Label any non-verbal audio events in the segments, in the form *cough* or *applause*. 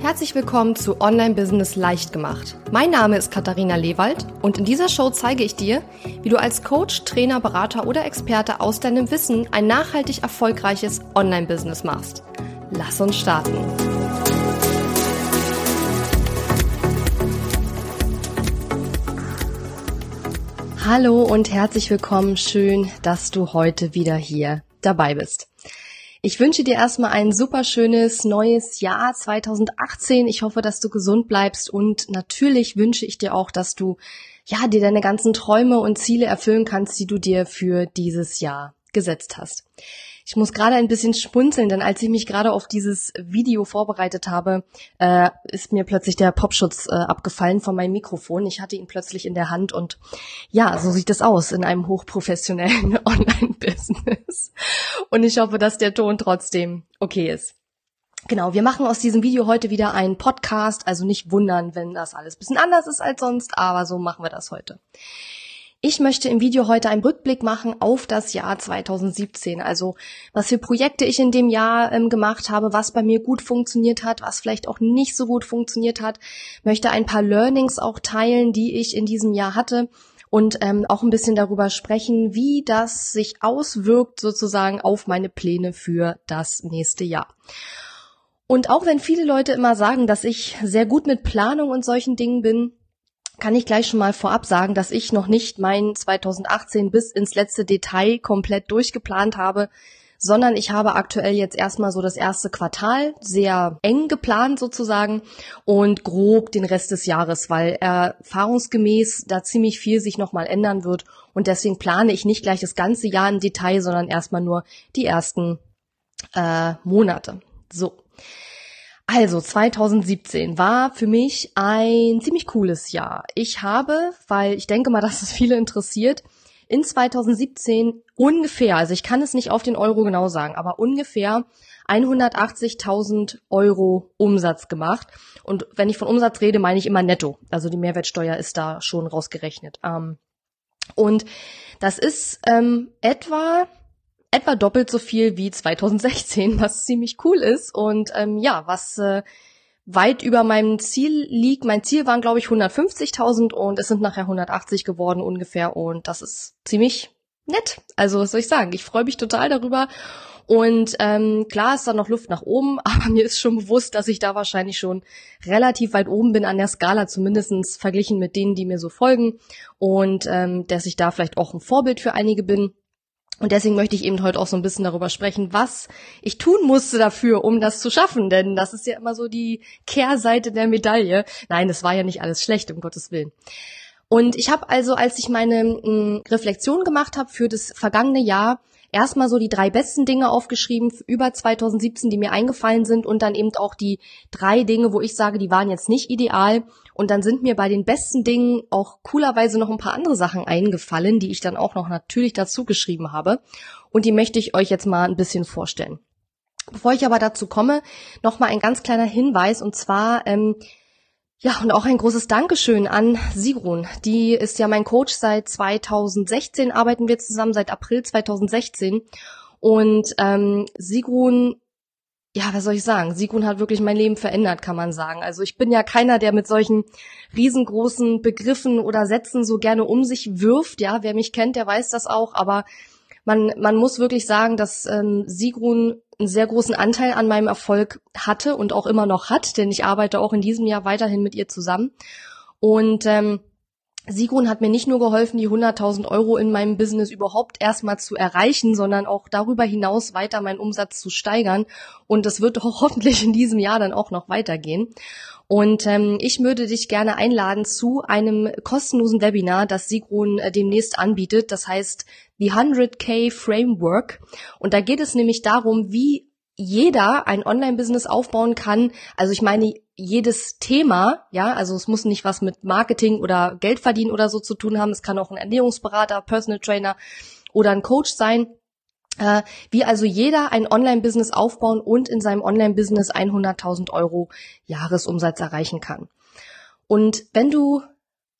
Herzlich willkommen zu Online Business leicht gemacht. Mein Name ist Katharina Lewald und in dieser Show zeige ich dir, wie du als Coach, Trainer, Berater oder Experte aus deinem Wissen ein nachhaltig erfolgreiches Online Business machst. Lass uns starten. Hallo und herzlich willkommen. Schön, dass du heute wieder hier dabei bist. Ich wünsche dir erstmal ein super schönes neues Jahr 2018. Ich hoffe, dass du gesund bleibst und natürlich wünsche ich dir auch, dass du ja dir deine ganzen Träume und Ziele erfüllen kannst, die du dir für dieses Jahr gesetzt hast. Ich muss gerade ein bisschen spunzeln, denn als ich mich gerade auf dieses Video vorbereitet habe, äh, ist mir plötzlich der Popschutz äh, abgefallen von meinem Mikrofon. Ich hatte ihn plötzlich in der Hand und ja, so sieht es aus in einem hochprofessionellen *laughs* Online-Business. Und ich hoffe, dass der Ton trotzdem okay ist. Genau, wir machen aus diesem Video heute wieder einen Podcast, also nicht wundern, wenn das alles bisschen anders ist als sonst, aber so machen wir das heute. Ich möchte im Video heute einen Rückblick machen auf das Jahr 2017. Also was für Projekte ich in dem Jahr ähm, gemacht habe, was bei mir gut funktioniert hat, was vielleicht auch nicht so gut funktioniert hat. Möchte ein paar Learnings auch teilen, die ich in diesem Jahr hatte und ähm, auch ein bisschen darüber sprechen, wie das sich auswirkt sozusagen auf meine Pläne für das nächste Jahr. Und auch wenn viele Leute immer sagen, dass ich sehr gut mit Planung und solchen Dingen bin, kann ich gleich schon mal vorab sagen, dass ich noch nicht mein 2018 bis ins letzte Detail komplett durchgeplant habe, sondern ich habe aktuell jetzt erstmal so das erste Quartal sehr eng geplant sozusagen und grob den Rest des Jahres, weil erfahrungsgemäß da ziemlich viel sich nochmal ändern wird und deswegen plane ich nicht gleich das ganze Jahr im Detail, sondern erstmal nur die ersten äh, Monate. So. Also 2017 war für mich ein ziemlich cooles Jahr. Ich habe, weil ich denke mal, *laughs* dass es viele interessiert, in 2017 ungefähr, also ich kann es nicht auf den Euro genau sagen, aber ungefähr 180.000 Euro Umsatz gemacht. Und wenn ich von Umsatz rede, meine ich immer netto. Also die Mehrwertsteuer ist da schon rausgerechnet. Ähm, und das ist ähm, etwa etwa doppelt so viel wie 2016, was ziemlich cool ist und ähm, ja, was äh, weit über meinem Ziel liegt. Mein Ziel waren, glaube ich, 150.000 und es sind nachher 180 geworden ungefähr und das ist ziemlich nett. Also was soll ich sagen? Ich freue mich total darüber und ähm, klar ist da noch Luft nach oben, *laughs* aber mir ist schon bewusst, dass ich da wahrscheinlich schon relativ weit oben bin an der Skala, zumindestens verglichen mit denen, die mir so folgen. Und ähm, dass ich da vielleicht auch ein Vorbild für einige bin. Und deswegen möchte ich eben heute auch so ein bisschen darüber sprechen, was ich tun musste dafür, um das zu schaffen. Denn das ist ja immer so die Kehrseite der Medaille. Nein, es war ja nicht alles schlecht, um Gottes Willen. Und ich habe also, als ich meine mh, hm, Reflexion gemacht habe für das vergangene Jahr, erstmal so die drei besten Dinge aufgeschrieben über 2017, die mir eingefallen sind und dann eben auch die drei Dinge, wo ich sage, die waren jetzt nicht ideal. Und dann sind mir bei den besten Dingen auch coolerweise noch ein paar andere Sachen eingefallen, die ich dann auch noch natürlich dazu geschrieben habe. Und die möchte ich euch jetzt mal ein bisschen vorstellen. Bevor ich aber dazu komme, noch mal ein ganz kleiner Hinweis und zwar ähm, ja, und auch ein großes Dankeschön an Sigrun. Die ist ja mein Coach seit 2016, arbeiten wir zusammen seit April 2016. Und ähm, Sigrun, ja, was soll ich sagen? Sigrun hat wirklich mein Leben verändert, kann man sagen. Also ich bin ja keiner, der mit solchen riesengroßen Begriffen oder Sätzen so gerne um sich wirft. Ja, wer mich kennt, der weiß das auch. Aber man, man muss wirklich sagen, dass ähm, Sigrun einen sehr großen Anteil an meinem Erfolg hatte und auch immer noch hat, denn ich arbeite auch in diesem Jahr weiterhin mit ihr zusammen. Und ähm, Sigrun hat mir nicht nur geholfen, die 100.000 Euro in meinem Business überhaupt erstmal zu erreichen, sondern auch darüber hinaus weiter meinen Umsatz zu steigern. Und das wird *laughs* hoffentlich in diesem Jahr dann auch noch weitergehen. Und ähm, ich würde dich gerne einladen zu einem kostenlosen Webinar, das Sigrun äh, demnächst anbietet. Das heißt The 100k Framework. Und da geht es nämlich darum, wie jeder ein Online-Business aufbauen kann. Also ich meine, jedes Thema, ja, also es muss nicht was mit Marketing oder Geld verdienen oder so zu tun haben. Es kann auch ein Ernährungsberater, Personal Trainer oder ein Coach sein. Äh, wie also jeder ein Online-Business aufbauen und in seinem Online-Business 100.000 Euro Jahresumsatz erreichen kann. Und wenn du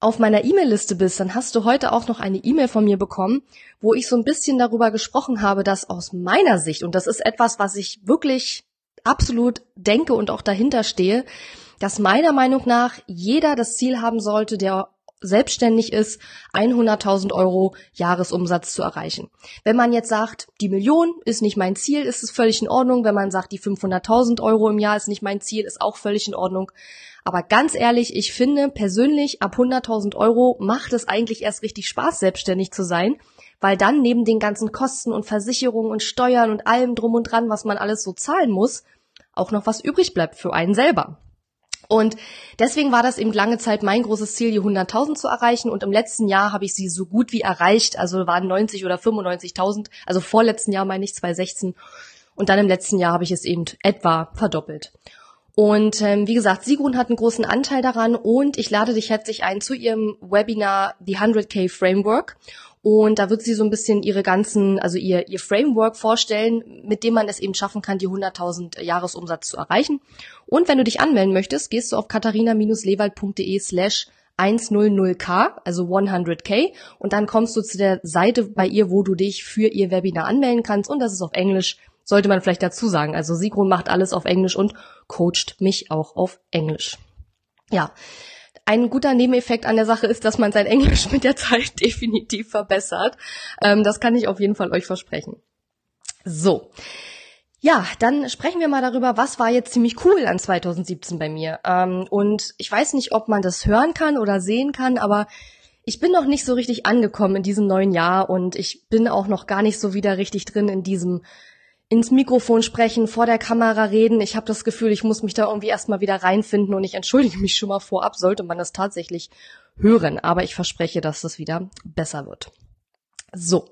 auf meiner E-Mail-Liste bist, dann hast du heute auch noch eine E-Mail von mir bekommen, wo ich so ein bisschen darüber gesprochen habe, dass aus meiner Sicht, und das ist etwas, was ich wirklich absolut denke und auch dahinter stehe, dass meiner Meinung nach jeder das Ziel haben sollte, der selbstständig ist, 100.000 Euro Jahresumsatz zu erreichen. Wenn man jetzt sagt, die Million ist nicht mein Ziel, ist es völlig in Ordnung. Wenn man sagt, die 500.000 Euro im Jahr ist nicht mein Ziel, ist auch völlig in Ordnung. Aber ganz ehrlich, ich finde persönlich, ab 100.000 Euro macht es eigentlich erst richtig Spaß, selbstständig zu sein, weil dann neben den ganzen Kosten und Versicherungen und Steuern und allem drum und dran, was man alles so zahlen muss, auch noch was übrig bleibt für einen selber. Und deswegen war das eben lange Zeit mein großes Ziel, die 100.000 zu erreichen. Und im letzten Jahr habe ich sie so gut wie erreicht. Also waren 90 oder 95.000. Also vorletzten Jahr meine ich 2016. Und dann im letzten Jahr habe ich es eben etwa verdoppelt. Und ähm, wie gesagt, Sigrun hat einen großen Anteil daran und ich lade dich herzlich ein zu ihrem Webinar The 100k Framework. Und da wird sie so ein bisschen ihre ganzen, also ihr, ihr Framework vorstellen, mit dem man es eben schaffen kann, die 100.000 Jahresumsatz zu erreichen. Und wenn du dich anmelden möchtest, gehst du auf katharina-lewald.de slash 100k, also 100k, und dann kommst du zu der Seite bei ihr, wo du dich für ihr Webinar anmelden kannst. Und das ist auf Englisch, sollte man vielleicht dazu sagen. Also Sigrun macht alles auf Englisch und coacht mich auch auf Englisch. Ja, ein guter Nebeneffekt an der Sache ist, dass man sein Englisch mit der Zeit *laughs* definitiv verbessert. Ähm, das kann ich auf jeden Fall euch versprechen. So. Ja, dann sprechen wir mal darüber, was war jetzt ziemlich cool an 2017 bei mir. Ähm, und ich weiß nicht, ob man das hören kann oder sehen kann, aber ich bin noch nicht so richtig angekommen in diesem neuen Jahr und ich bin auch noch gar nicht so wieder richtig drin in diesem ins Mikrofon sprechen, vor der Kamera reden. Ich habe das Gefühl, ich muss mich da irgendwie erstmal wieder reinfinden und ich entschuldige mich schon mal vorab, sollte man das tatsächlich hören. Aber ich verspreche, dass das wieder besser wird. So,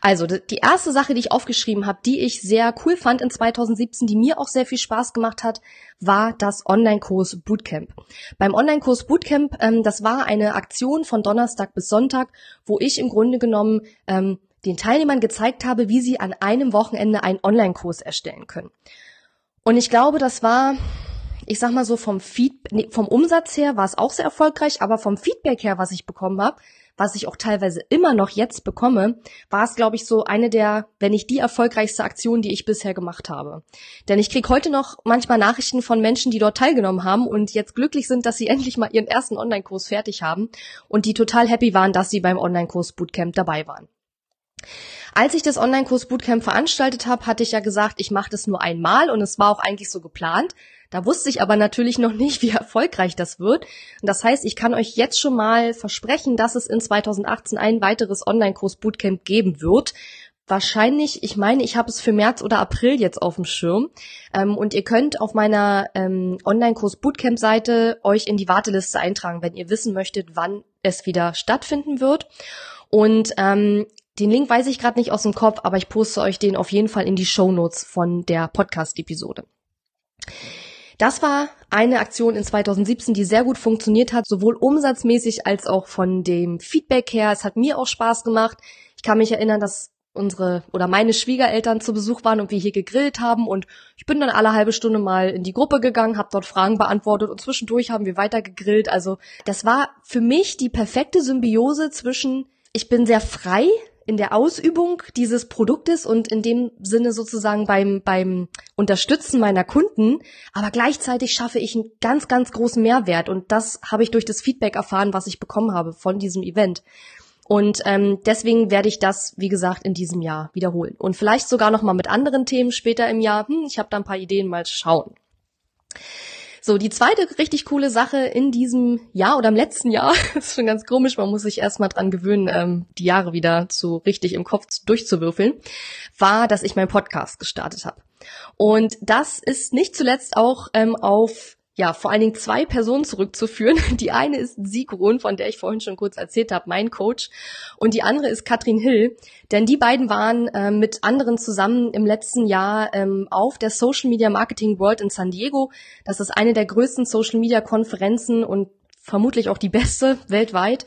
also die erste Sache, die ich aufgeschrieben habe, die ich sehr cool fand in 2017, die mir auch sehr viel Spaß gemacht hat, war das Online-Kurs Bootcamp. Beim Online-Kurs Bootcamp, ähm, das war eine Aktion von Donnerstag bis Sonntag, wo ich im Grunde genommen ähm, den Teilnehmern gezeigt habe, wie sie an einem Wochenende einen Online-Kurs erstellen können. Und ich glaube, das war, ich sag mal so vom Feed, nee, vom Umsatz her war es auch sehr erfolgreich, aber vom Feedback her, was ich bekommen habe, was ich auch teilweise immer noch jetzt bekomme, war es, glaube ich, so eine der, wenn nicht die erfolgreichste Aktion, die ich bisher gemacht habe. Denn ich kriege heute noch manchmal Nachrichten von Menschen, die dort teilgenommen haben und jetzt glücklich sind, dass sie *laughs* endlich mal ihren ersten Online-Kurs fertig haben und die total happy waren, dass sie beim Online-Kurs Bootcamp dabei waren. Als ich das Online-Kurs Bootcamp veranstaltet habe, hatte ich ja gesagt, ich mache das nur einmal und es war auch eigentlich so geplant. Da wusste ich aber natürlich noch nicht, *laughs* wie erfolgreich das wird. Und das heißt, ich kann euch jetzt schon mal versprechen, dass es in 2018 ein weiteres Online-Kurs Bootcamp geben wird. Wahrscheinlich, ich meine, ich habe es für März oder April jetzt auf dem Schirm. Ähm, und ihr könnt auf meiner ähm, Online-Kurs Bootcamp-Seite euch in die Warteliste eintragen, wenn ihr wissen möchtet, wann es wieder stattfinden wird. Und ähm, den Link weiß ich gerade nicht aus dem Kopf, aber ich poste euch den auf jeden Fall in die Show Notes von der Podcast-Episode. Das war eine Aktion in 2017, die sehr gut funktioniert hat, sowohl umsatzmäßig als auch von dem Feedback her. Es hat mir auch Spaß gemacht. Ich kann mich erinnern, dass unsere oder meine Schwiegereltern zu Besuch waren und wir hier gegrillt haben und ich bin dann alle halbe Stunde mal in die Gruppe gegangen, habe dort Fragen beantwortet und zwischendurch haben wir weiter gegrillt. Also das war für mich die perfekte Symbiose zwischen ich bin sehr frei in der Ausübung dieses Produktes und in dem Sinne sozusagen beim, beim Unterstützen meiner Kunden, aber gleichzeitig schaffe ich einen ganz, ganz großen Mehrwert und das habe ich durch das Feedback erfahren, was ich bekommen habe von diesem Event. Und ähm, deswegen werde ich das, wie gesagt, in diesem Jahr wiederholen. Und vielleicht sogar noch mal mit anderen Themen später im Jahr. Hm, ich habe da ein paar Ideen, mal schauen. So, die zweite richtig coole Sache in diesem Jahr oder im letzten Jahr, *laughs* ist schon ganz komisch, man muss sich erstmal dran gewöhnen, ähm, die Jahre wieder so richtig im Kopf durchzuwürfeln, war, dass ich meinen Podcast gestartet habe. Und das ist nicht zuletzt auch ähm, auf ja, vor allen Dingen zwei Personen zurückzuführen. *laughs* Die eine ist Sigrun, von der ich vorhin schon kurz erzählt habe, mein Coach. Und die andere ist Katrin Hill. Denn die beiden waren äh, mit anderen zusammen im letzten Jahr ähm, auf der Social Media Marketing World in San Diego. Das ist eine der größten Social Media Konferenzen und vermutlich auch die beste *laughs* weltweit.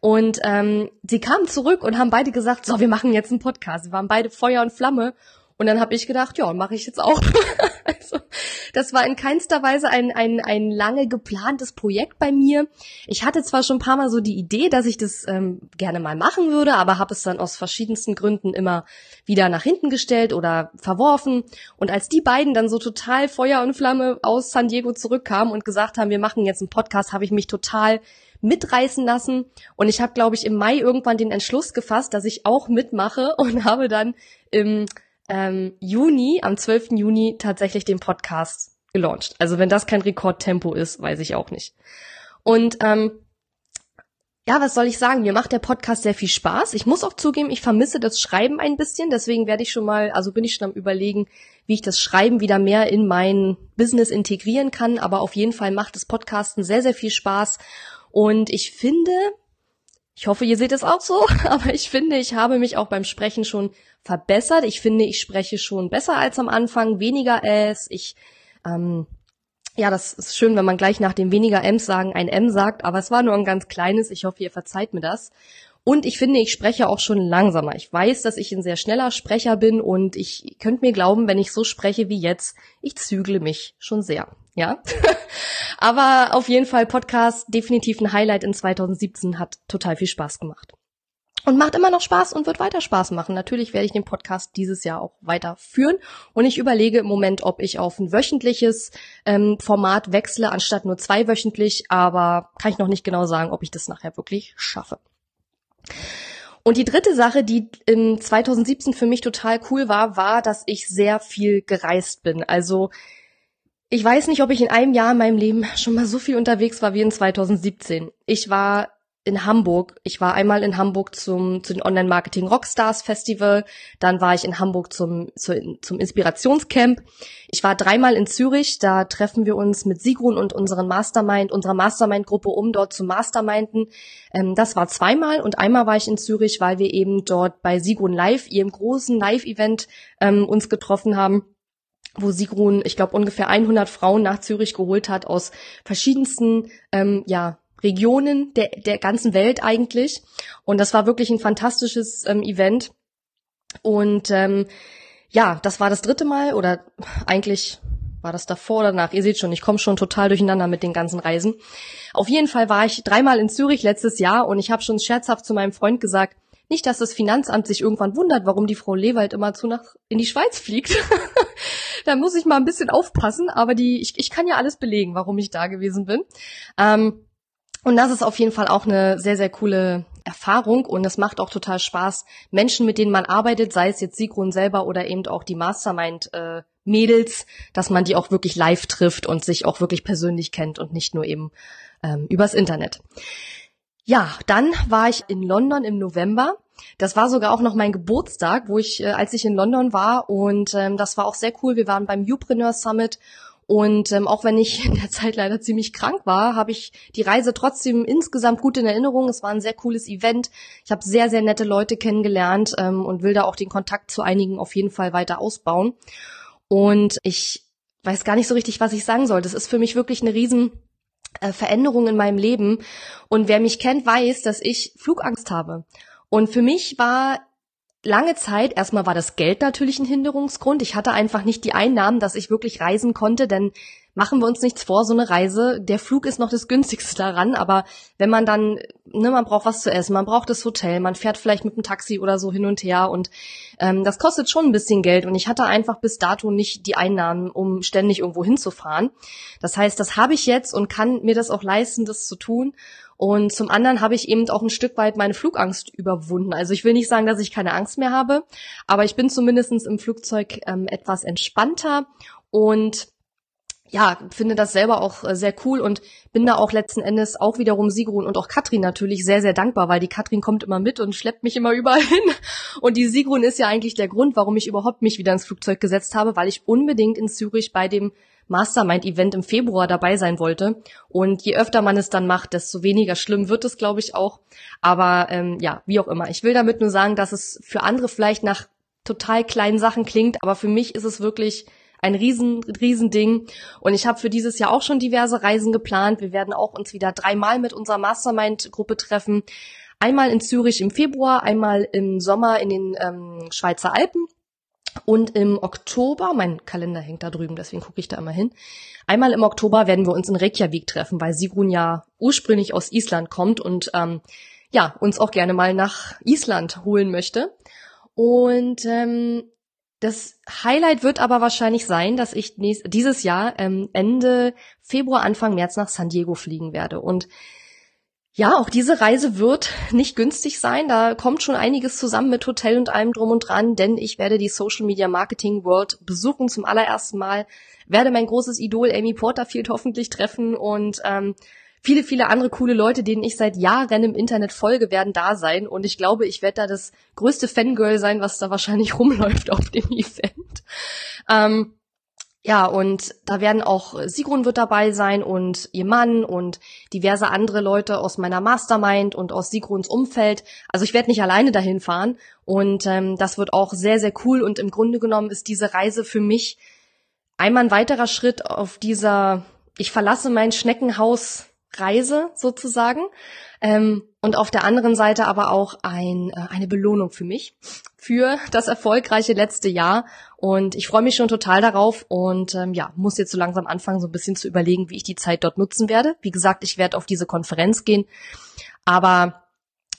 Und ähm, sie kamen zurück und haben beide gesagt, so, wir machen jetzt einen Podcast. Sie waren beide Feuer und Flamme Und dann habe ich gedacht, ja, mache ich jetzt auch. *laughs* also, das war in keinster Weise ein, ein, ein lange geplantes Projekt bei mir. Ich hatte zwar schon ein paar Mal so die Idee, dass ich das ähm, gerne mal machen würde, aber habe es dann aus verschiedensten Gründen immer wieder nach hinten gestellt oder verworfen. Und als die beiden dann so total Feuer und Flamme aus San Diego zurückkamen und gesagt haben, wir machen jetzt einen Podcast, habe ich mich total mitreißen lassen. Und ich habe, glaube ich, im Mai irgendwann den Entschluss gefasst, dass ich auch mitmache und *laughs* habe dann im ähm, Juni, am 12. Juni tatsächlich den Podcast gelauncht. Also wenn das kein Rekordtempo ist, weiß ich auch nicht. Und ähm, ja, was soll ich sagen? Mir macht der Podcast sehr viel Spaß. Ich muss auch zugeben, ich vermisse das Schreiben ein bisschen. Deswegen werde ich schon mal, also bin ich schon am überlegen, wie ich das Schreiben wieder mehr in mein Business integrieren kann. Aber auf jeden Fall macht das Podcasten sehr, sehr viel Spaß. Und ich finde, ich hoffe, ihr seht es auch so, *laughs* aber ich finde, ich habe mich auch beim Sprechen schon verbessert. Ich finde, ich spreche schon besser als am Anfang, weniger S. Ich, ähm, ja, das ist schön, wenn man gleich nach dem weniger M's sagen ein M sagt, aber es war nur ein ganz kleines. Ich hoffe, ihr verzeiht mir das. Und ich finde, ich spreche auch schon langsamer. Ich weiß, dass ich ein sehr schneller Sprecher bin und ich könnt mir glauben, wenn ich so spreche wie jetzt, ich zügle mich schon sehr. Ja. *laughs* Aber auf jeden Fall Podcast definitiv ein Highlight in 2017 hat total viel Spaß gemacht. Und macht immer noch Spaß und wird weiter Spaß machen. Natürlich werde ich den Podcast dieses Jahr auch weiterführen. Und ich überlege im Moment, ob ich auf ein wöchentliches ähm, Format wechsle, anstatt nur zweiwöchentlich. Aber kann ich noch nicht genau sagen, ob ich das nachher wirklich schaffe. Und die dritte Sache, die in 2017 für mich total cool war, war, dass ich sehr viel gereist bin. Also ich weiß nicht, ob ich in einem Jahr in meinem Leben schon mal so viel unterwegs war wie in 2017. Ich war in Hamburg. Ich war einmal in Hamburg zum, zu den Online-Marketing Rockstars Festival. Dann war ich in Hamburg zum, zu, zum Inspirationscamp. Ich war dreimal in Zürich. Da treffen wir uns mit Sigrun und unseren Mastermind, unserer Mastermind-Gruppe, um dort zu Masterminden. Ähm, das war zweimal und einmal war ich in Zürich, weil wir eben dort bei Sigrun Live, ihrem großen Live-Event, ähm, uns getroffen haben wo Sigrun, ich glaube, ungefähr 100 Frauen nach Zürich geholt hat aus verschiedensten ähm, ja, Regionen der, der ganzen Welt eigentlich. Und das war wirklich ein fantastisches ähm, Event. Und ähm, ja, das war das dritte Mal oder eigentlich war das davor oder danach? Ihr seht schon, ich komme schon total durcheinander mit den ganzen Reisen. Auf jeden Fall war ich dreimal in Zürich letztes Jahr und ich habe schon scherzhaft zu meinem Freund gesagt, nicht, dass das Finanzamt sich irgendwann wundert, warum die Frau Lewald immer zu nach in die Schweiz fliegt. *laughs* da muss ich mal ein bisschen aufpassen, aber die, ich, ich kann ja alles belegen, warum ich da gewesen bin. Ähm, und das ist auf jeden Fall auch eine sehr, sehr coole Erfahrung und es macht auch total Spaß, Menschen, mit denen man arbeitet, sei es jetzt Sigrun selber oder eben auch die Mastermind äh, dass man die auch wirklich live trifft und sich auch wirklich persönlich kennt und nicht nur eben ähm, übers Internet. Ja, dann war ich in London im November. Das war sogar auch noch mein Geburtstag, wo ich, äh, als ich in London war und ähm, das war auch sehr cool. Wir waren beim Upreneur Summit und ähm, auch wenn ich in der Zeit leider ziemlich krank war, habe ich die Reise trotzdem insgesamt gut in Erinnerung. Es war ein sehr cooles Event. Ich habe sehr, sehr nette Leute kennengelernt ähm, und will da auch den Kontakt zu einigen auf jeden Fall weiter ausbauen. Und ich weiß gar nicht so richtig, was ich sagen soll. Das ist für mich wirklich eine riesen äh, Veränderung in meinem Leben. Und wer mich kennt, weiß, dass ich Flugangst habe. Und für mich war lange Zeit, erstmal war das Geld natürlich ein Hinderungsgrund. Ich hatte einfach nicht die Einnahmen, dass ich wirklich reisen konnte, denn machen wir uns nichts vor, so eine Reise, der Flug ist noch das günstigste daran, aber wenn man dann, ne, man braucht was zu essen, man braucht das Hotel, man fährt vielleicht mit dem Taxi oder so hin und her und ähm, das kostet schon ein bisschen Geld und ich hatte einfach bis dato nicht die Einnahmen, um ständig irgendwo hinzufahren. Das heißt, das habe ich jetzt und kann mir das auch leisten, das zu tun und zum anderen habe ich eben auch ein Stück weit meine Flugangst überwunden. Also ich will nicht sagen, dass ich keine Angst mehr habe, aber ich bin zumindestens im Flugzeug ähm, etwas entspannter und ja, finde das selber auch äh, sehr cool und bin da auch letzten Endes auch wiederum Sigrun und auch Katrin natürlich sehr, sehr dankbar, weil die Katrin kommt immer mit und schleppt mich immer *laughs* überall hin. Und die Sigrun ist ja eigentlich der Grund, warum ich überhaupt mich wieder ins Flugzeug gesetzt habe, weil ich unbedingt in Zürich bei dem Mastermind-Event im Februar dabei sein wollte. Und je öfter man es dann macht, desto weniger schlimm wird es, glaube ich, auch. Aber ähm, ja, wie auch immer. Ich will damit nur sagen, dass es für andere vielleicht nach total kleinen Sachen klingt, aber für mich ist es wirklich ein riesen, riesen Ding. Und ich habe für dieses Jahr auch schon diverse Reisen geplant. Wir werden auch uns wieder dreimal mit unserer Mastermind-Gruppe treffen. Einmal in Zürich im Februar, einmal im Sommer in den ähm, Schweizer Alpen Und im Oktober, mein Kalender hängt da drüben, deswegen gucke ich da immer hin. Einmal im Oktober werden wir uns in Reykjavik treffen, weil Sigrun ja ursprünglich aus Island kommt und ähm, ja, uns auch gerne mal nach Island holen möchte. Und ähm, das Highlight wird aber wahrscheinlich sein, dass ich nächst, dieses Jahr ähm, Ende Februar, Anfang März nach San Diego fliegen werde. Und ja, auch diese Reise wird nicht günstig sein. Da kommt schon einiges zusammen mit Hotel und allem drum und dran, denn ich werde die Social Media Marketing World besuchen zum allerersten Mal, werde mein großes Idol Amy Porterfield hoffentlich treffen und ähm, viele, viele andere coole Leute, denen ich seit Jahren im Internet folge, werden da sein. Und ich glaube, ich werde da das größte Fangirl sein, was da wahrscheinlich *laughs* rumläuft auf dem Event. Ähm, ja, und da werden auch Sigrun wird dabei sein und ihr Mann und diverse andere Leute aus meiner Mastermind und aus Sigruns Umfeld. Also ich werde nicht alleine dahin fahren und ähm, das wird auch sehr, sehr cool. Und im Grunde genommen ist diese Reise für mich einmal ein weiterer Schritt auf dieser, ich verlasse mein Schneckenhaus Reise sozusagen. Ähm, und auf der anderen Seite aber auch ein, äh, eine Belohnung für mich, für das erfolgreiche letzte Jahr. Und ich freue mich schon total darauf und ähm, ja, muss jetzt so langsam anfangen, so ein bisschen zu überlegen, wie ich die Zeit dort nutzen werde. Wie gesagt, ich werde auf diese Konferenz gehen. Aber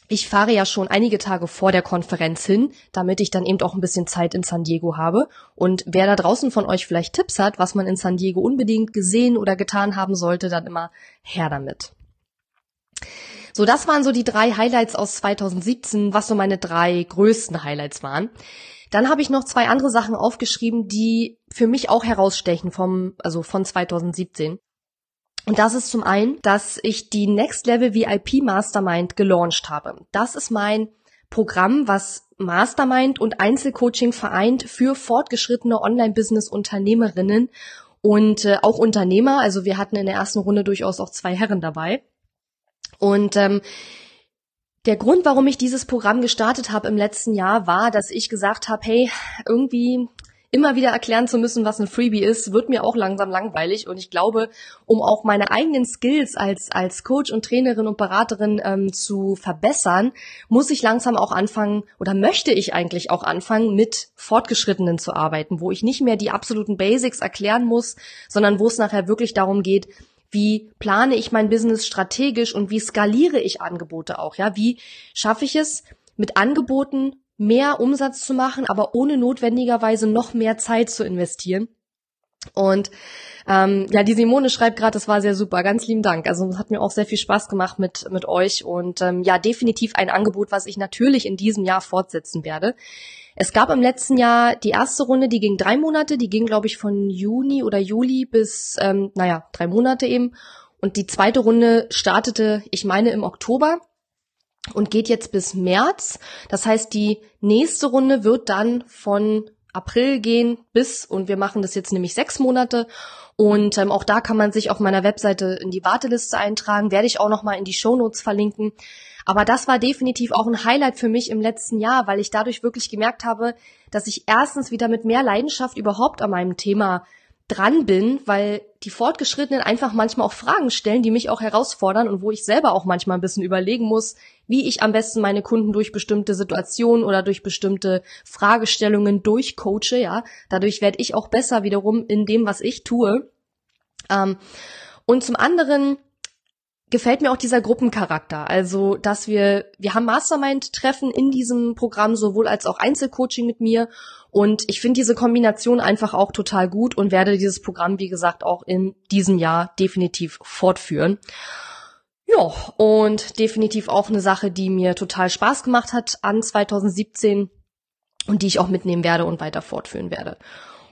ich fahre ja schon einige Tage vor der Konferenz hin, damit ich dann eben auch ein bisschen Zeit in San Diego habe. Und wer da draußen von euch vielleicht Tipps hat, was man in San Diego unbedingt gesehen oder getan haben sollte, dann immer her damit. So, das waren so die drei Highlights aus 2017, was so meine drei größten Highlights waren. Dann habe ich noch zwei andere Sachen aufgeschrieben, die für mich auch herausstechen vom, also von 2017. Und das ist zum einen, dass ich die Next Level VIP Mastermind gelauncht habe. Das ist mein Programm, was Mastermind und Einzelcoaching vereint für fortgeschrittene Online-Business-Unternehmerinnen und äh, auch Unternehmer. Also wir hatten in der ersten Runde durchaus auch zwei Herren dabei. Und ähm, der Grund, warum ich dieses Programm gestartet habe im letzten Jahr, war, dass ich gesagt habe, hey, irgendwie immer wieder erklären zu müssen, was ein Freebie ist, wird mir auch langsam langweilig. Und ich glaube, um auch meine eigenen Skills als, als Coach und Trainerin und Beraterin ähm, zu verbessern, muss ich langsam auch anfangen oder möchte ich eigentlich auch anfangen, mit Fortgeschrittenen zu arbeiten, wo ich nicht mehr die absoluten Basics erklären muss, sondern wo es nachher wirklich darum geht, wie plane ich mein Business strategisch und wie skaliere ich Angebote auch, ja? Wie schaffe ich es, mit Angeboten mehr Umsatz zu machen, aber ohne notwendigerweise noch mehr Zeit zu investieren. Und ähm, ja, die Simone schreibt gerade, das war sehr super. Ganz lieben Dank. Also es hat mir auch sehr viel Spaß gemacht mit mit euch und ähm, ja, definitiv ein Angebot, was ich natürlich in diesem Jahr fortsetzen werde. Es gab im letzten Jahr die erste Runde, die ging drei Monate, die ging glaube ich von Juni oder Juli bis ähm, naja drei Monate eben. Und die zweite Runde startete, ich meine, im Oktober und geht jetzt bis März. Das heißt, die nächste Runde wird dann von April gehen bis, und wir machen das jetzt nämlich sechs Monate. Und ähm, auch da kann man sich auf meiner Webseite in die Warteliste eintragen, werde ich auch nochmal in die Shownotes verlinken. Aber das war definitiv auch ein Highlight für mich im letzten Jahr, weil ich dadurch wirklich gemerkt habe, dass ich erstens wieder mit mehr Leidenschaft überhaupt an meinem Thema dran bin, weil die Fortgeschrittenen einfach manchmal auch Fragen stellen, die mich auch herausfordern und wo ich selber auch manchmal ein bisschen überlegen muss, wie ich am besten meine Kunden durch bestimmte Situationen oder durch bestimmte Fragestellungen durchcoache, ja. Dadurch werde ich auch besser wiederum in dem, was ich tue. Ähm, und zum anderen gefällt mir auch dieser Gruppencharakter. Also, dass wir, wir haben Mastermind-Treffen in diesem Programm, sowohl als auch Einzelcoaching mit mir. Und ich finde diese Kombination einfach auch total gut und werde dieses Programm, wie gesagt, auch in diesem Jahr definitiv fortführen. Ja, und definitiv auch eine Sache, die mir total Spaß gemacht hat an 2017 und die ich auch mitnehmen werde und weiter fortführen werde.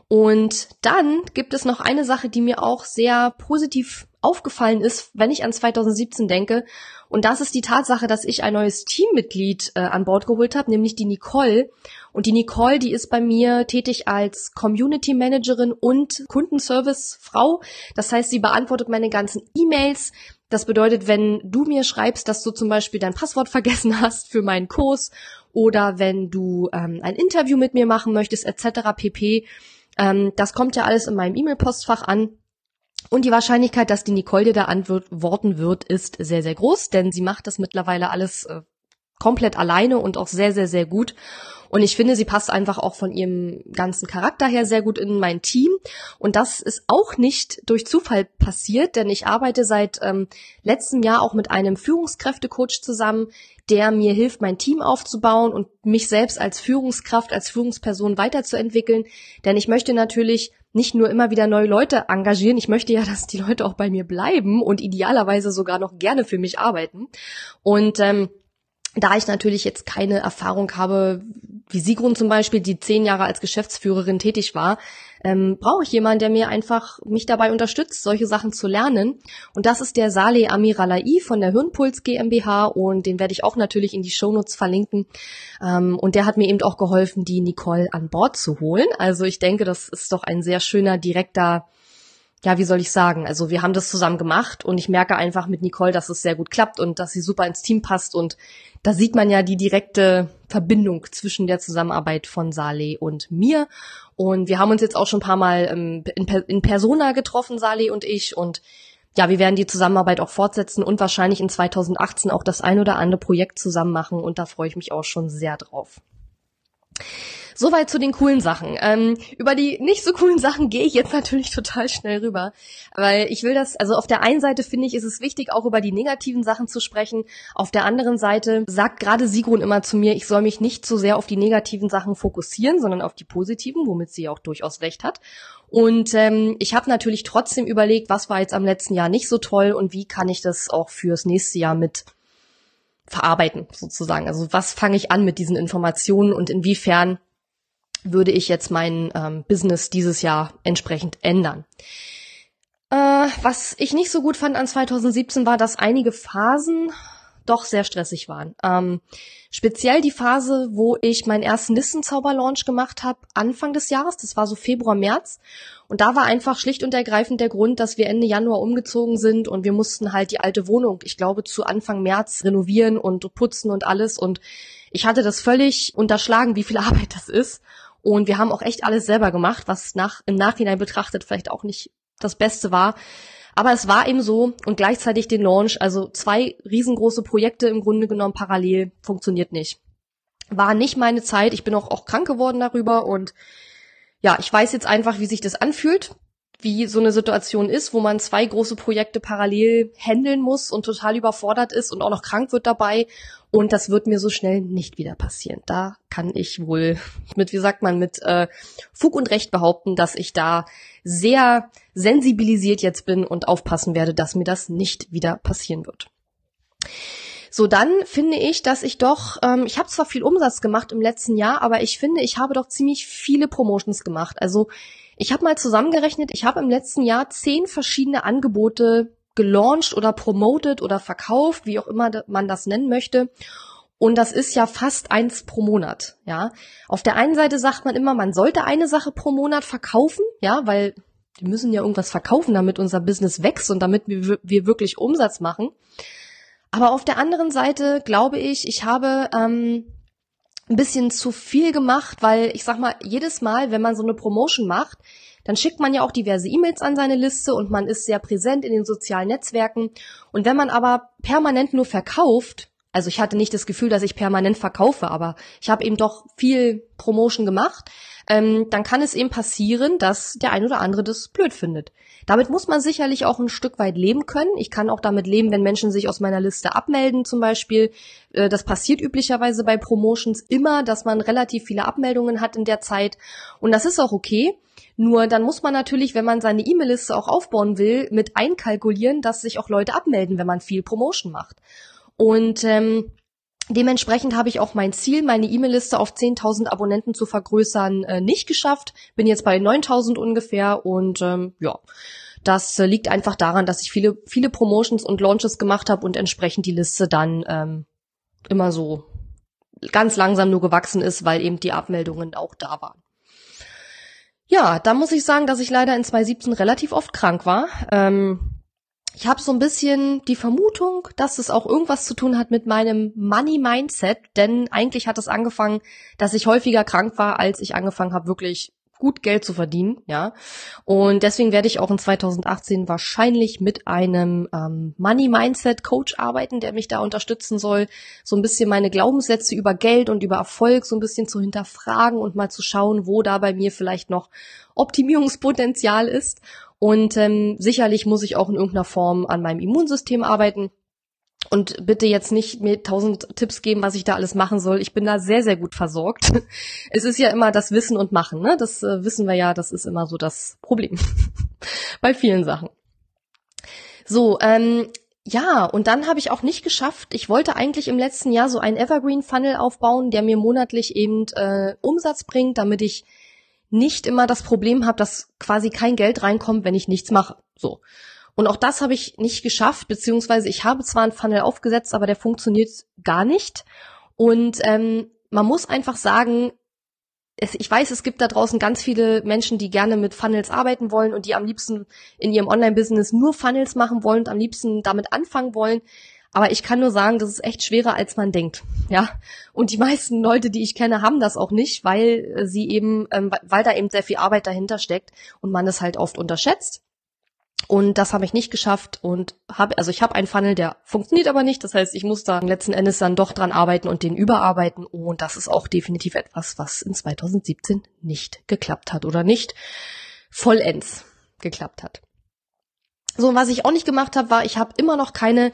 Und dann gibt es noch eine Sache, die mir auch sehr positiv aufgefallen ist, wenn ich an 2017 denke. Und das ist die Tatsache, dass ich ein neues Teammitglied äh, an Bord geholt habe, nämlich die Nicole. Und die Nicole, die ist bei mir tätig als Community Managerin und Kundenservice-Frau. Das heißt, sie beantwortet meine ganzen E-Mails. Das bedeutet, wenn du mir schreibst, dass du zum Beispiel dein Passwort *laughs* vergessen hast für meinen Kurs oder wenn du ähm, ein Interview mit mir machen möchtest, etc. pp. Ähm, das kommt ja alles in meinem E-Mail-Postfach an. Und die Wahrscheinlichkeit, dass die Nicole dir da antworten wird, ist sehr, sehr groß, denn sie macht das mittlerweile alles äh, komplett alleine und auch sehr, sehr, sehr gut. Und ich finde, sie passt einfach auch von ihrem ganzen Charakter her sehr gut in mein Team. Und das ist auch nicht durch Zufall passiert, denn ich arbeite seit ähm, letztem Jahr auch mit einem Führungskräftecoach zusammen, der mir hilft, mein Team aufzubauen und mich selbst als Führungskraft, als Führungsperson weiterzuentwickeln. Denn ich möchte natürlich nicht nur immer wieder neue Leute engagieren, ich möchte ja, dass die Leute auch bei mir bleiben und idealerweise sogar noch gerne für mich arbeiten. Und ähm, da ich natürlich jetzt keine Erfahrung habe, wie Sigrun zum Beispiel, die zehn Jahre als Geschäftsführerin tätig war, ähm, brauche ich jemanden, der mir einfach mich dabei unterstützt, solche Sachen zu lernen. Und das ist der Saleh Amiralai von der Hirnpuls GmbH und den werde ich auch natürlich in die Shownotes verlinken. Ähm, und der hat mir eben auch geholfen, die Nicole an Bord zu holen. Also ich denke, das ist doch ein sehr schöner, direkter ja, wie soll ich sagen? Also wir haben das zusammen gemacht und ich merke einfach mit Nicole, dass es sehr gut klappt und dass sie super ins Team passt und da sieht man ja die direkte Verbindung zwischen der Zusammenarbeit von Saleh und mir. Und wir haben uns jetzt auch schon ein paar Mal ähm, in, in Persona getroffen, Saleh und ich. Und ja, wir werden die Zusammenarbeit auch fortsetzen und wahrscheinlich in 2018 auch das ein oder andere Projekt zusammen machen. Und da freue ich mich auch schon sehr drauf. Soweit zu den coolen Sachen. Ähm, über die nicht so coolen Sachen gehe ich jetzt natürlich total schnell rüber, weil ich will das, also auf der einen Seite finde ich, ist es wichtig, auch über die negativen Sachen zu sprechen. Auf der anderen Seite sagt gerade Sigrun immer zu mir, ich soll mich nicht so sehr auf die negativen Sachen fokussieren, sondern auf die positiven, womit sie auch durchaus recht hat. Und ähm, ich habe natürlich trotzdem überlegt, was war jetzt am letzten Jahr nicht so toll und wie kann ich das auch fürs nächste Jahr mit verarbeiten, sozusagen. Also was fange ich an mit diesen Informationen und inwiefern würde ich jetzt mein ähm, Business dieses Jahr entsprechend ändern. Äh, was ich nicht so gut fand an 2017 war, dass einige Phasen doch sehr stressig waren. Ähm, speziell die Phase, wo ich meinen ersten Listenzauber-Launch gemacht habe, Anfang des Jahres, das war so Februar, März. Und da war einfach schlicht und ergreifend der Grund, dass wir Ende Januar umgezogen sind und wir mussten halt die alte Wohnung, ich glaube, zu Anfang März renovieren und putzen und alles. Und ich hatte das völlig unterschlagen, wie viel *laughs* Arbeit das ist. Und wir haben auch echt alles selber gemacht, was nach, im Nachhinein betrachtet vielleicht auch nicht das Beste war. Aber es war eben so und gleichzeitig den Launch, also zwei riesengroße Projekte im Grunde genommen parallel, funktioniert nicht. War nicht meine Zeit. Ich bin auch, auch krank geworden darüber und ja, ich weiß jetzt einfach, wie sich das anfühlt wie so eine Situation ist, wo man zwei große Projekte parallel handeln muss und total überfordert ist und auch noch krank wird dabei. Und das wird mir so schnell nicht wieder passieren. Da kann ich wohl mit, wie sagt man, mit äh, Fug und Recht behaupten, dass ich da sehr sensibilisiert jetzt bin und aufpassen werde, dass mir das nicht wieder passieren wird. So, dann finde ich, dass ich doch, ähm, ich habe zwar viel Umsatz gemacht im letzten Jahr, aber ich finde, ich habe doch ziemlich viele Promotions gemacht. Also ich habe mal zusammengerechnet, ich habe im letzten Jahr zehn verschiedene Angebote gelauncht oder promoted oder verkauft, wie auch immer man das nennen möchte. Und das ist ja fast eins pro Monat, ja. Auf der einen Seite sagt man immer, man sollte eine Sache pro Monat verkaufen, ja, weil wir müssen ja irgendwas verkaufen, damit unser Business wächst und damit wir, wir wirklich Umsatz machen. Aber auf der anderen Seite glaube ich, ich habe ähm, ein bisschen zu viel gemacht, weil ich sag mal, jedes Mal, wenn man so eine Promotion macht, dann schickt man ja auch diverse E-Mails an seine Liste und man ist sehr präsent in den sozialen Netzwerken. Und wenn man aber permanent nur verkauft, also ich hatte nicht das Gefühl, dass ich permanent verkaufe, aber ich habe eben doch viel Promotion gemacht, ähm, dann kann es eben passieren, dass der ein oder andere das blöd findet. Damit muss man sicherlich auch ein Stück weit leben können. Ich kann auch damit leben, wenn Menschen sich aus meiner Liste abmelden zum Beispiel. Äh, das passiert üblicherweise bei Promotions immer, dass man relativ viele Abmeldungen hat in der Zeit. Und das ist auch okay. Nur dann muss man natürlich, wenn man seine E-Mail-Liste auch aufbauen will, mit einkalkulieren, dass sich auch Leute abmelden, wenn man viel Promotion macht. Und ähm, Dementsprechend habe ich auch mein Ziel, meine E-Mail-Liste auf 10.000 Abonnenten zu vergrößern, äh, nicht geschafft. Bin jetzt bei 9.000 ungefähr und ähm, ja, das äh, liegt einfach daran, dass ich viele, viele Promotions und Launches gemacht habe und entsprechend die Liste dann ähm, immer so ganz langsam nur gewachsen ist, weil eben die Abmeldungen auch da waren. Ja, da muss ich sagen, dass ich leider in 2017 relativ oft krank war. Ähm, ich habe so ein bisschen die Vermutung, dass es auch irgendwas zu tun hat mit meinem Money Mindset, denn eigentlich hat es angefangen, dass ich häufiger krank war, als ich angefangen habe, wirklich gut Geld zu verdienen, ja. Und deswegen werde ich auch in 2018 wahrscheinlich mit einem ähm, Money Mindset Coach arbeiten, der mich da unterstützen soll, so ein bisschen meine Glaubenssätze über Geld und über Erfolg so ein bisschen zu hinterfragen und mal zu schauen, wo da bei mir vielleicht noch Optimierungspotenzial ist. Und ähm, sicherlich muss ich auch in irgendeiner Form an meinem Immunsystem arbeiten. Und bitte jetzt nicht mir tausend Tipps geben, was ich da alles machen soll. Ich bin da sehr, sehr gut versorgt. *laughs* Es ist ja immer das Wissen und Machen, ne? Das äh, wissen wir ja, das ist immer so das Problem. *laughs* Bei vielen Sachen. So, ähm, ja, und dann habe ich auch nicht geschafft. Ich wollte eigentlich im letzten Jahr so einen Evergreen Funnel aufbauen, der mir monatlich eben äh, Umsatz bringt, damit ich nicht immer das Problem habe, dass quasi kein Geld reinkommt, wenn ich nichts mache. So. Und auch das habe ich nicht geschafft, beziehungsweise ich habe zwar einen Funnel aufgesetzt, aber der funktioniert gar nicht. Und ähm, man muss einfach sagen, es, ich weiß, es gibt da draußen ganz viele Menschen, die gerne mit Funnels arbeiten wollen und die am liebsten in ihrem Online-Business nur Funnels machen wollen und am liebsten damit anfangen wollen. Aber ich kann nur sagen, das ist echt schwerer, als man denkt. Ja. Und die meisten Leute, die ich kenne, haben das auch nicht, weil sie eben, ähm, weil da eben sehr viel Arbeit dahinter steckt und man es halt oft unterschätzt. Und das habe ich nicht geschafft und habe, also ich habe einen Funnel, der funktioniert aber nicht. Das heißt, ich muss da letzten Endes dann doch dran arbeiten und den überarbeiten. Und das ist auch definitiv etwas, was in 2017 nicht geklappt hat oder nicht vollends geklappt hat. So, was ich auch nicht gemacht habe, war, ich habe immer noch keine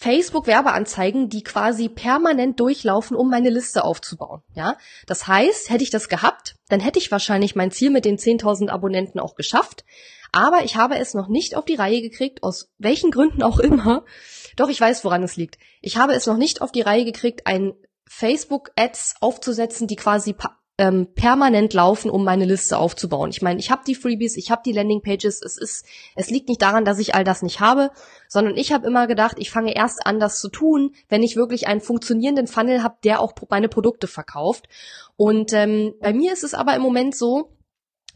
Facebook-Werbeanzeigen, die quasi permanent durchlaufen, um meine Liste aufzubauen. Ja, das heißt, hätte ich das gehabt, dann hätte ich wahrscheinlich mein Ziel mit den 10.000 Abonnenten auch geschafft. Aber ich habe es noch nicht auf die Reihe gekriegt, aus welchen Gründen auch immer. Doch ich weiß, woran es liegt. Ich habe es noch nicht auf die Reihe gekriegt, ein Facebook-Ads aufzusetzen, die quasi ähm, permanent laufen, um meine Liste aufzubauen. Ich meine, ich habe die Freebies, ich habe die Landingpages. Es ist, es liegt nicht daran, dass ich all das nicht habe, sondern ich habe immer gedacht, ich fange erst an, das zu tun, wenn ich wirklich einen funktionierenden Funnel habe, der auch meine Produkte verkauft. Und ähm, bei mir ist es aber im Moment so,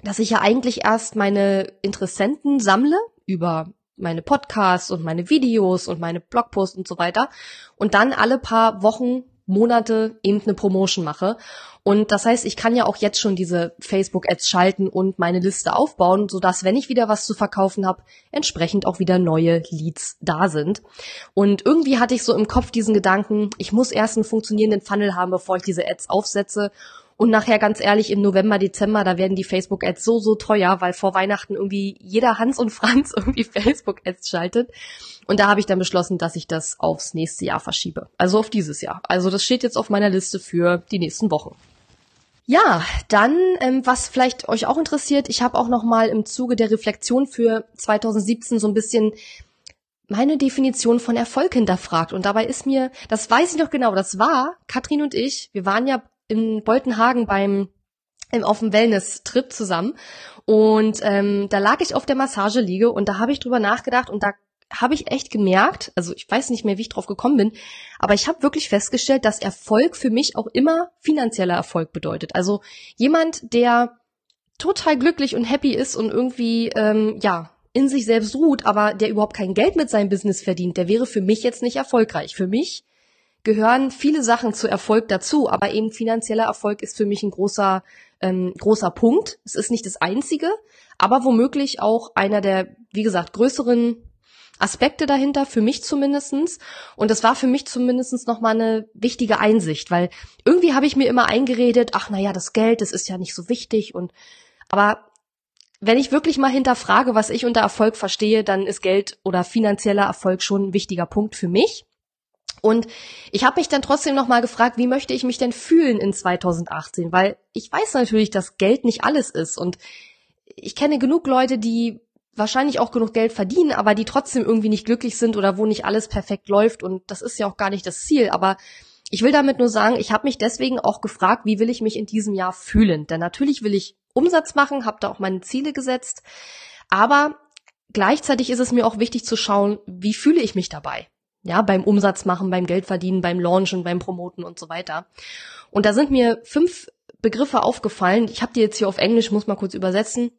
dass ich ja eigentlich erst meine Interessenten sammle über meine Podcasts und meine Videos und meine Blogposts und so weiter und dann alle paar Wochen, Monate eben eine Promotion mache. Und das heißt, ich kann ja auch jetzt schon diese Facebook-Ads schalten und meine Liste aufbauen, sodass, wenn ich wieder was zu verkaufen habe, entsprechend auch wieder neue Leads da sind. Und irgendwie hatte ich so im Kopf diesen Gedanken, ich muss erst einen funktionierenden Funnel haben, bevor ich diese Ads aufsetze. Und nachher ganz ehrlich, im November, Dezember, da werden die Facebook-Ads so, so teuer, weil vor Weihnachten irgendwie jeder Hans und Franz *laughs* irgendwie Facebook-Ads schaltet. Und da habe ich dann beschlossen, dass ich das aufs nächste Jahr verschiebe. Also auf dieses Jahr. Also das steht jetzt auf meiner Liste für die nächsten Wochen. Ja, dann, ähm, was vielleicht euch auch interessiert, ich habe auch noch mal im Zuge der Reflexion für 2017 so ein bisschen meine Definition von Erfolg hinterfragt. Und dabei ist mir, das weiß ich noch genau, das war Katrin und ich, wir waren ja in Boltenhagen beim im, auf dem Wellness-Trip zusammen. Und ähm, da lag ich auf der Massageliege und da habe ich drüber nachgedacht und da habe ich echt gemerkt, also ich weiß nicht mehr, wie ich drauf gekommen bin, aber ich habe wirklich festgestellt, dass Erfolg für mich auch immer finanzieller Erfolg bedeutet. Also jemand, der total glücklich und happy ist und irgendwie ähm, ja in sich selbst ruht, aber der überhaupt kein Geld mit seinem Business verdient, der wäre für mich jetzt nicht erfolgreich. Für mich gehören viele Sachen zu Erfolg dazu, aber eben finanzieller Erfolg ist für mich ein großer, ähm, großer Punkt. Es ist nicht das einzige, aber womöglich auch einer der, wie gesagt, größeren Aspekte dahinter, für mich zumindestens. Und das war für mich zumindestens nochmal eine wichtige Einsicht, weil irgendwie habe ich mir immer eingeredet, ach naja, das Geld, das ist ja nicht so wichtig und aber wenn ich wirklich mal hinterfrage, was ich unter Erfolg verstehe, dann ist Geld oder finanzieller Erfolg schon ein wichtiger Punkt für mich. Und ich habe mich dann trotzdem noch mal gefragt, wie möchte ich mich denn fühlen in 2018? Weil ich weiß natürlich, dass Geld nicht alles ist. Und ich kenne genug Leute, die wahrscheinlich auch genug Geld verdienen, aber die trotzdem irgendwie nicht glücklich sind oder wo nicht alles perfekt läuft. Und das ist ja auch gar nicht das Ziel. Aber ich will damit nur sagen, ich habe mich deswegen auch gefragt, wie will ich mich in diesem Jahr fühlen? Denn natürlich will ich Umsatz machen, habe da auch meine Ziele gesetzt. Aber gleichzeitig ist es mir auch wichtig zu schauen, wie fühle ich mich dabei? Ja, beim Umsatz machen, beim Geld verdienen, beim Launchen, beim Promoten und so weiter. Und da sind mir fünf Begriffe aufgefallen. Ich habe die jetzt hier auf Englisch, muss mal kurz übersetzen.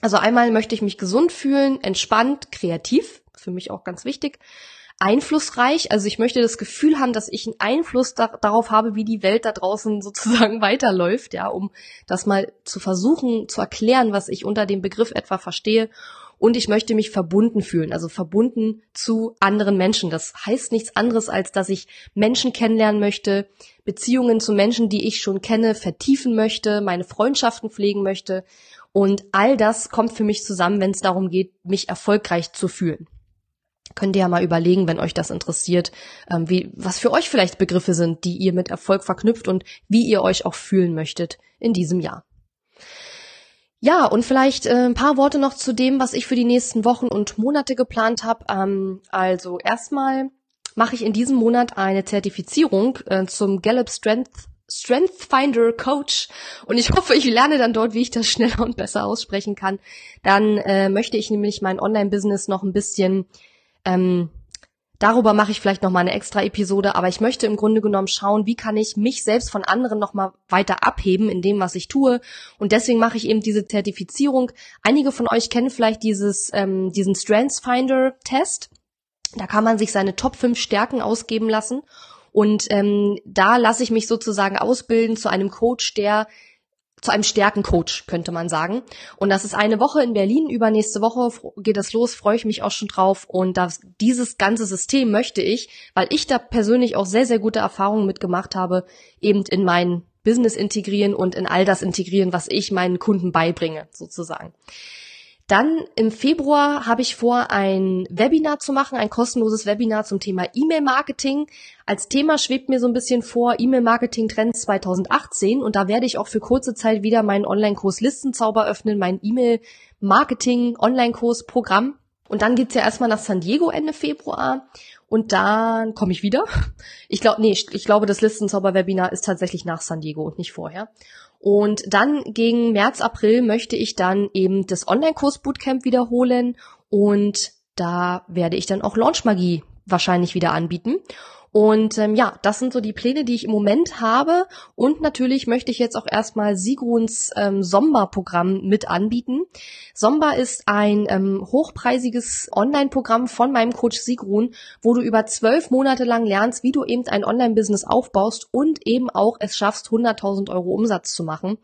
Also einmal möchte ich mich gesund fühlen, entspannt, kreativ, für mich auch ganz wichtig, einflussreich. Also ich möchte das Gefühl haben, dass ich einen Einfluss da darauf habe, wie die Welt da draußen *laughs* sozusagen weiterläuft, ja, um das mal zu versuchen zu erklären, was ich unter dem Begriff etwa verstehe. Und ich möchte mich verbunden fühlen, also verbunden zu anderen Menschen. Das heißt nichts anderes, als dass ich Menschen kennenlernen möchte, Beziehungen zu Menschen, die ich schon kenne, vertiefen möchte, meine Freundschaften pflegen möchte. Und all das kommt für mich zusammen, wenn es darum geht, mich erfolgreich zu fühlen könnt ihr ja mal überlegen, wenn euch das interessiert, ähm, wie, was für euch vielleicht Begriffe sind, die ihr mit Erfolg verknüpft und wie ihr euch auch fühlen möchtet in diesem Jahr. Ja, und vielleicht äh, ein paar Worte noch zu dem, was ich für die nächsten Wochen und Monate geplant habe. Ähm, also erstmal mache ich in diesem Monat eine Zertifizierung äh, zum Gallup Strength Strength Finder Coach und ich hoffe, ich lerne dann dort, wie ich das *laughs* schneller und besser aussprechen kann. Dann äh, möchte ich nämlich mein Online-Business noch ein bisschen ähm, Darüber mache ich vielleicht noch mal eine extra Episode, aber ich möchte im Grunde genommen schauen, wie kann ich mich selbst von anderen noch mal weiter abheben in dem, was ich tue. Und deswegen mache ich eben diese Zertifizierung. Einige von euch kennen vielleicht dieses ähm, diesen Strengths Finder Test. Da kann man sich seine Top 5 Stärken ausgeben lassen. Und ähm, da lasse ich mich sozusagen ausbilden zu einem Coach, der zu einem Stärkencoach, könnte man sagen. Und das ist eine Woche in Berlin. Übernächste Woche geht das los, freue ich mich auch schon drauf. Und das, dieses ganze System möchte ich, weil ich da persönlich auch sehr, sehr gute Erfahrungen mitgemacht habe, eben in mein Business integrieren und in all das integrieren, was ich meinen Kunden beibringe, sozusagen. Dann im Februar habe ich vor, ein Webinar zu machen, ein kostenloses Webinar zum Thema E-Mail-Marketing. Als Thema schwebt mir so ein bisschen vor E-Mail-Marketing-Trends 2018 und da werde ich auch für kurze Zeit wieder meinen Online-Kurs Listenzauber öffnen, mein E-Mail-Marketing-Online-Kurs-Programm. Und dann geht's ja erstmal nach San Diego Ende Februar und dann komme ich wieder. *laughs* Ich glaube, nee, ich, ich glaube, das Listenzauber-Webinar ist tatsächlich nach San Diego und nicht vorher. Und dann gegen März, April möchte ich dann eben das Online-Kurs Bootcamp wiederholen und da werde ich dann auch Launchmagie wahrscheinlich wieder anbieten. Und ähm, ja, das sind so die Pläne, die ich im Moment habe. Und natürlich möchte ich jetzt auch erstmal Sigruns ähm, Somba-Programm mit anbieten. Somba ist ein ähm, hochpreisiges Online-Programm von meinem Coach Sigrun, wo du über zwölf Monate lang lernst, wie du eben ein Online-Business aufbaust und eben auch es schaffst, 100.000 Euro Umsatz zu machen.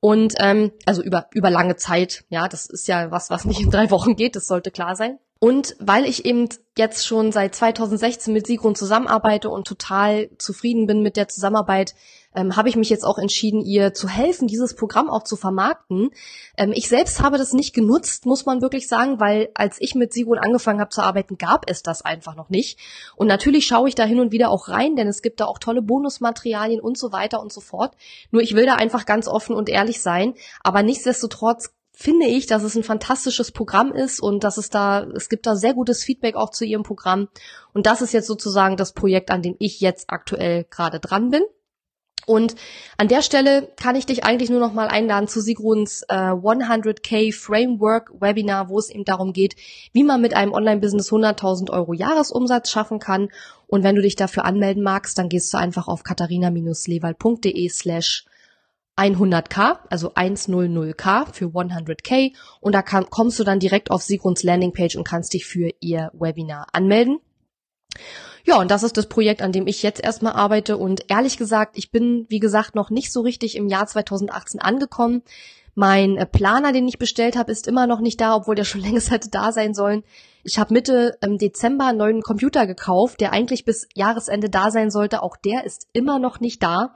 Und ähm, also über über lange Zeit, ja, das ist ja was, was nicht in drei Wochen geht, das sollte klar sein. Und weil ich eben jetzt schon seit 2016 mit Sigrun zusammenarbeite und total zufrieden bin mit der Zusammenarbeit, ähm, habe ich mich jetzt auch entschieden, ihr zu helfen, dieses Programm auch zu vermarkten. Ähm, ich selbst habe das nicht genutzt, muss man wirklich sagen, weil als ich mit Sigrun angefangen habe zu arbeiten, gab es das einfach noch nicht. Und natürlich schaue ich da hin und wieder auch rein, denn es gibt da auch tolle Bonusmaterialien und so weiter und so fort. Nur ich will da einfach ganz offen und ehrlich sein. Aber nichtsdestotrotz finde ich, dass es ein fantastisches Programm ist und dass es da, es gibt da sehr gutes Feedback auch zu ihrem Programm. Und das ist jetzt sozusagen das Projekt, an dem ich jetzt aktuell gerade dran bin. Und an der Stelle kann ich dich eigentlich nur noch mal einladen zu Sigruns äh, 100k Framework Webinar, wo es eben darum geht, wie man mit einem Online-Business 100.000 Euro Jahresumsatz schaffen kann. Und wenn du dich dafür anmelden magst, dann gehst du einfach auf katharina-lewald.de slash 100k, also 100k für 100k und da kann, kommst du dann direkt auf Sigruns Landingpage und kannst dich für ihr Webinar anmelden. Ja, und das ist das Projekt, an dem ich jetzt erstmal arbeite und ehrlich gesagt, ich bin, wie gesagt, noch nicht so richtig im Jahr 2018 angekommen. Mein äh, Planer, den ich bestellt habe, ist immer noch nicht da, obwohl der schon *laughs* längst hätte da sein sollen. Ich habe Mitte ähm, Dezember einen neuen Computer gekauft, der eigentlich bis Jahresende da sein sollte. Auch der ist immer noch nicht da.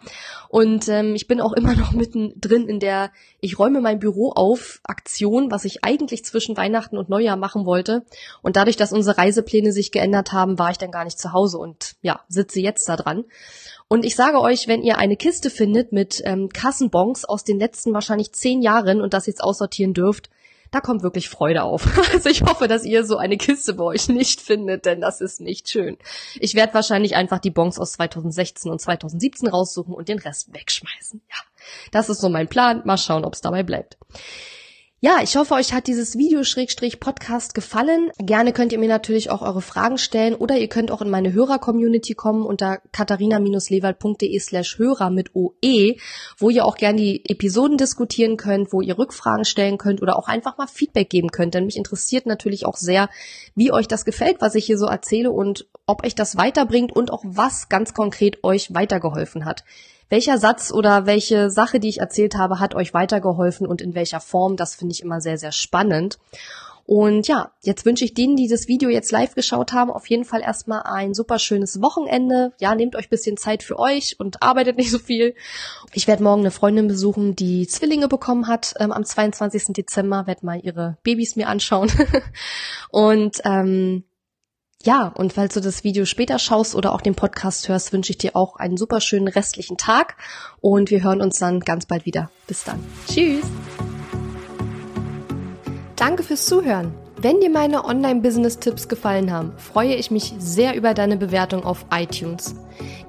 Und ähm, ich bin auch *laughs* immer noch mittendrin in der Ich räume mein Büro auf Aktion, was ich eigentlich zwischen Weihnachten und Neujahr machen wollte. Und dadurch, dass unsere Reisepläne sich geändert haben, war ich dann gar nicht zu Hause und ja, sitze jetzt da dran. Und ich sage euch, wenn ihr eine Kiste findet mit ähm, Kassenbons aus den letzten wahrscheinlich zehn Jahren und das jetzt aussortieren dürft, da kommt wirklich Freude auf. *laughs* Also ich hoffe, dass ihr so eine Kiste bei euch nicht findet, denn das ist nicht schön. Ich werde wahrscheinlich einfach die Bons aus 2016 und 2017 raussuchen und den Rest wegschmeißen. Ja, das ist so mein Plan. Mal schauen, ob es dabei bleibt. Ja, ich hoffe, euch hat dieses Video-Podcast gefallen. Gerne könnt ihr mir natürlich auch eure Fragen stellen oder ihr könnt auch in meine Hörer-Community kommen unter katharina-lewald.de slash Hörer mit OE, wo ihr auch gerne die Episoden diskutieren könnt, wo ihr Rückfragen stellen könnt oder auch einfach mal Feedback geben könnt. Denn mich interessiert natürlich auch sehr, wie euch das gefällt, was ich hier so erzähle und ob euch das weiterbringt und auch was ganz konkret euch weitergeholfen hat. Welcher Satz oder welche Sache, die ich erzählt habe, hat euch weitergeholfen und in welcher Form? Das finde ich immer sehr, sehr spannend. Und ja, jetzt wünsche ich denen, die das Video jetzt live geschaut haben, auf jeden Fall erstmal ein super schönes Wochenende. Ja, nehmt euch bisschen Zeit für euch und arbeitet *laughs* nicht so viel. Ich werde morgen eine Freundin besuchen, die Zwillinge bekommen hat ähm, am 22. Dezember. Werde mal ihre Babys mir anschauen. *laughs* und ähm, ja, und falls du das Video später schaust oder auch den Podcast hörst, wünsche ich dir auch einen super schönen restlichen Tag und wir hören uns dann ganz bald wieder. Bis dann. Tschüss. Danke fürs Zuhören. Wenn dir meine Online-Business-Tipps gefallen haben, freue ich mich sehr über deine Bewertung auf iTunes.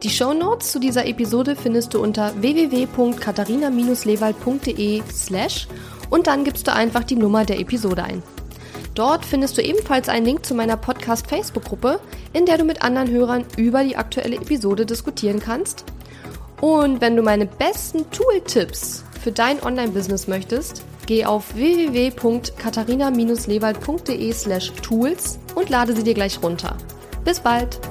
Die Show Notes zu dieser Episode findest du unter www.katharina-lewald.de slash und dann gibst du einfach die Nummer der Episode ein. Dort findest du ebenfalls einen Link zu meiner Podcast-Facebook-Gruppe, in der du mit anderen Hörern über die aktuelle Episode diskutieren kannst. Und wenn du meine besten Tool-Tipps für dein Online-Business möchtest, geh auf www.katharina-lewald.de slash tools und lade sie dir gleich runter. Bis bald!